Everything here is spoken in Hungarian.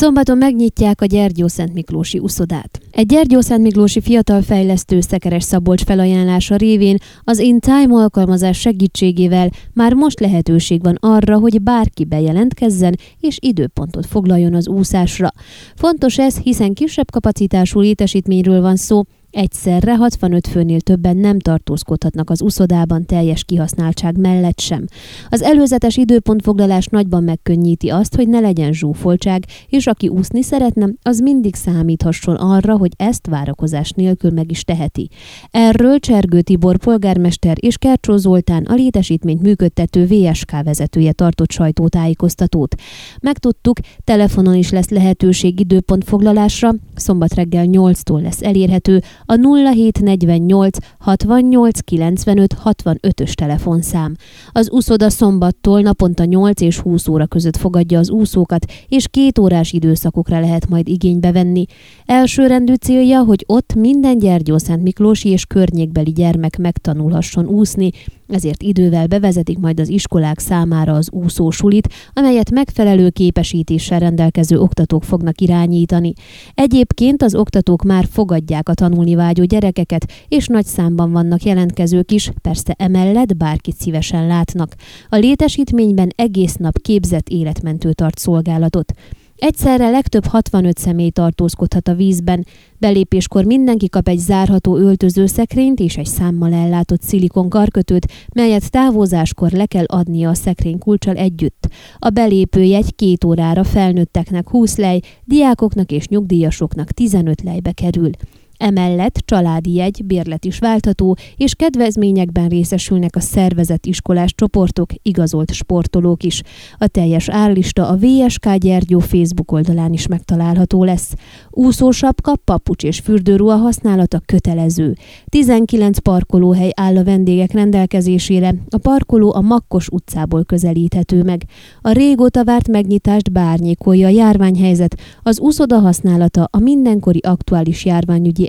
Szombaton megnyitják a Gyergyó Szent Miklósi uszodát. Egy Gyergyó Szent Miklósi fiatal fejlesztő Szekeres Szabolcs felajánlása révén az In Time alkalmazás segítségével már most lehetőség van arra, hogy bárki bejelentkezzen és időpontot foglaljon az úszásra. Fontos ez, hiszen kisebb kapacitású létesítményről van szó, Egyszerre 65 főnél többen nem tartózkodhatnak az uszodában teljes kihasználtság mellett sem. Az előzetes időpontfoglalás nagyban megkönnyíti azt, hogy ne legyen zsúfoltság, és aki úszni szeretne, az mindig számíthasson arra, hogy ezt várakozás nélkül meg is teheti. Erről Csergő Tibor polgármester és Kercsó Zoltán a létesítményt működtető VSK vezetője tartott sajtótájékoztatót. Megtudtuk, telefonon is lesz lehetőség időpontfoglalásra, szombat reggel 8-tól lesz elérhető, a 0748 68 95 65-ös telefonszám. Az úszoda szombattól naponta 8 és 20 óra között fogadja az úszókat, és két órás időszakokra lehet majd igénybe venni. Elsőrendű célja, hogy ott minden Gyergyószent Miklósi és környékbeli gyermek megtanulhasson úszni, ezért idővel bevezetik majd az iskolák számára az úszósulit, amelyet megfelelő képesítéssel rendelkező oktatók fognak irányítani. Egyébként az oktatók már fogadják a tanulni vágyó gyerekeket, és nagy számban vannak jelentkezők is, persze emellett bárkit szívesen látnak. A létesítményben egész nap képzett életmentő tart szolgálatot. Egyszerre legtöbb 65 személy tartózkodhat a vízben. Belépéskor mindenki kap egy zárható öltözőszekrényt és egy számmal ellátott szilikon karkötőt, melyet távozáskor le kell adnia a szekrény kulcsal együtt. A belépő jegy két órára felnőtteknek 20 lej, diákoknak és nyugdíjasoknak 15 lejbe kerül. Emellett családi jegy, bérlet is váltható, és kedvezményekben részesülnek a szervezett iskolás csoportok, igazolt sportolók is. A teljes árlista a VSK Gyergyó Facebook oldalán is megtalálható lesz. Úszósapka, papucs és fürdőruha használata kötelező. 19 parkolóhely áll a vendégek rendelkezésére, a parkoló a Makkos utcából közelíthető meg. A régóta várt megnyitást bárnyékolja a járványhelyzet, az úszoda használata a mindenkori aktuális járványügyi